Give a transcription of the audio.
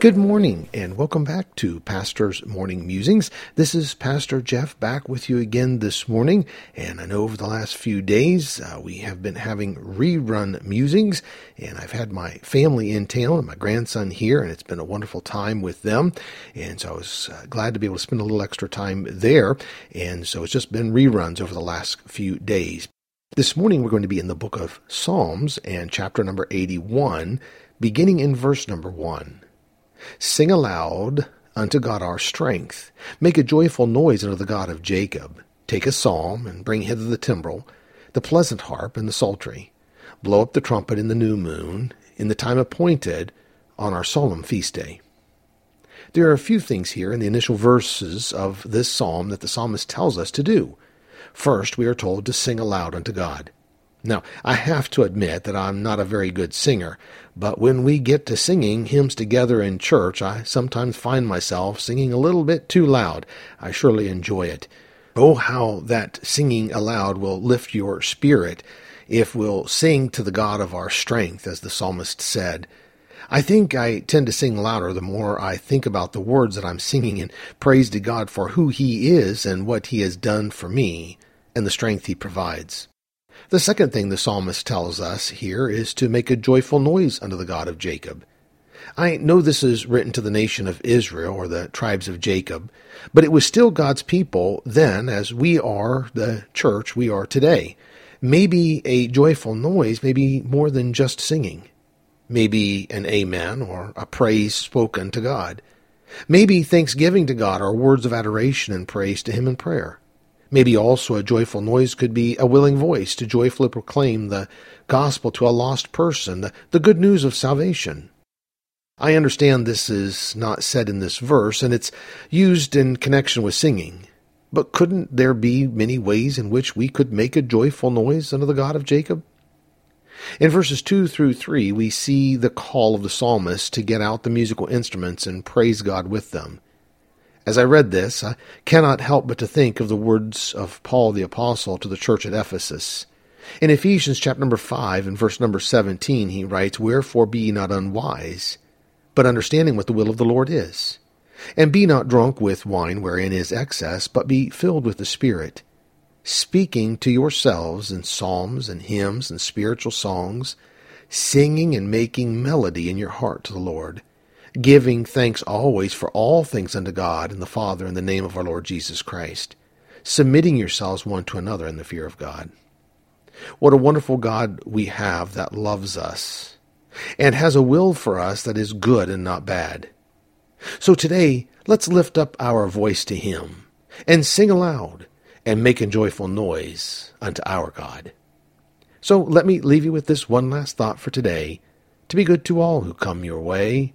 Good morning and welcome back to Pastor's Morning Musings. This is Pastor Jeff back with you again this morning. And I know over the last few days uh, we have been having rerun musings, and I've had my family in town and my grandson here, and it's been a wonderful time with them. And so I was uh, glad to be able to spend a little extra time there. And so it's just been reruns over the last few days. This morning we're going to be in the book of Psalms and chapter number 81, beginning in verse number 1. Sing aloud unto God our strength. Make a joyful noise unto the God of Jacob. Take a psalm, and bring hither the timbrel, the pleasant harp, and the psaltery. Blow up the trumpet in the new moon, in the time appointed, on our solemn feast day. There are a few things here in the initial verses of this psalm that the psalmist tells us to do. First, we are told to sing aloud unto God. Now, I have to admit that I'm not a very good singer, but when we get to singing hymns together in church, I sometimes find myself singing a little bit too loud. I surely enjoy it. Oh, how that singing aloud will lift your spirit if we'll sing to the God of our strength, as the psalmist said. I think I tend to sing louder the more I think about the words that I'm singing and praise to God for who He is and what He has done for me and the strength He provides. The second thing the psalmist tells us here is to make a joyful noise unto the God of Jacob. I know this is written to the nation of Israel or the tribes of Jacob, but it was still God's people then as we are the church we are today. Maybe a joyful noise, maybe more than just singing. Maybe an amen or a praise spoken to God. Maybe thanksgiving to God or words of adoration and praise to Him in prayer. Maybe also a joyful noise could be a willing voice to joyfully proclaim the gospel to a lost person, the, the good news of salvation. I understand this is not said in this verse, and it's used in connection with singing. But couldn't there be many ways in which we could make a joyful noise unto the God of Jacob? In verses 2 through 3, we see the call of the psalmist to get out the musical instruments and praise God with them. As I read this, I cannot help but to think of the words of Paul the apostle to the church at Ephesus. In Ephesians chapter number 5 and verse number 17, he writes, Wherefore be ye not unwise, but understanding what the will of the Lord is. And be not drunk with wine wherein is excess, but be filled with the Spirit, speaking to yourselves in psalms and hymns and spiritual songs, singing and making melody in your heart to the Lord giving thanks always for all things unto God and the Father in the name of our Lord Jesus Christ, submitting yourselves one to another in the fear of God. What a wonderful God we have that loves us and has a will for us that is good and not bad. So today, let's lift up our voice to Him and sing aloud and make a joyful noise unto our God. So let me leave you with this one last thought for today to be good to all who come your way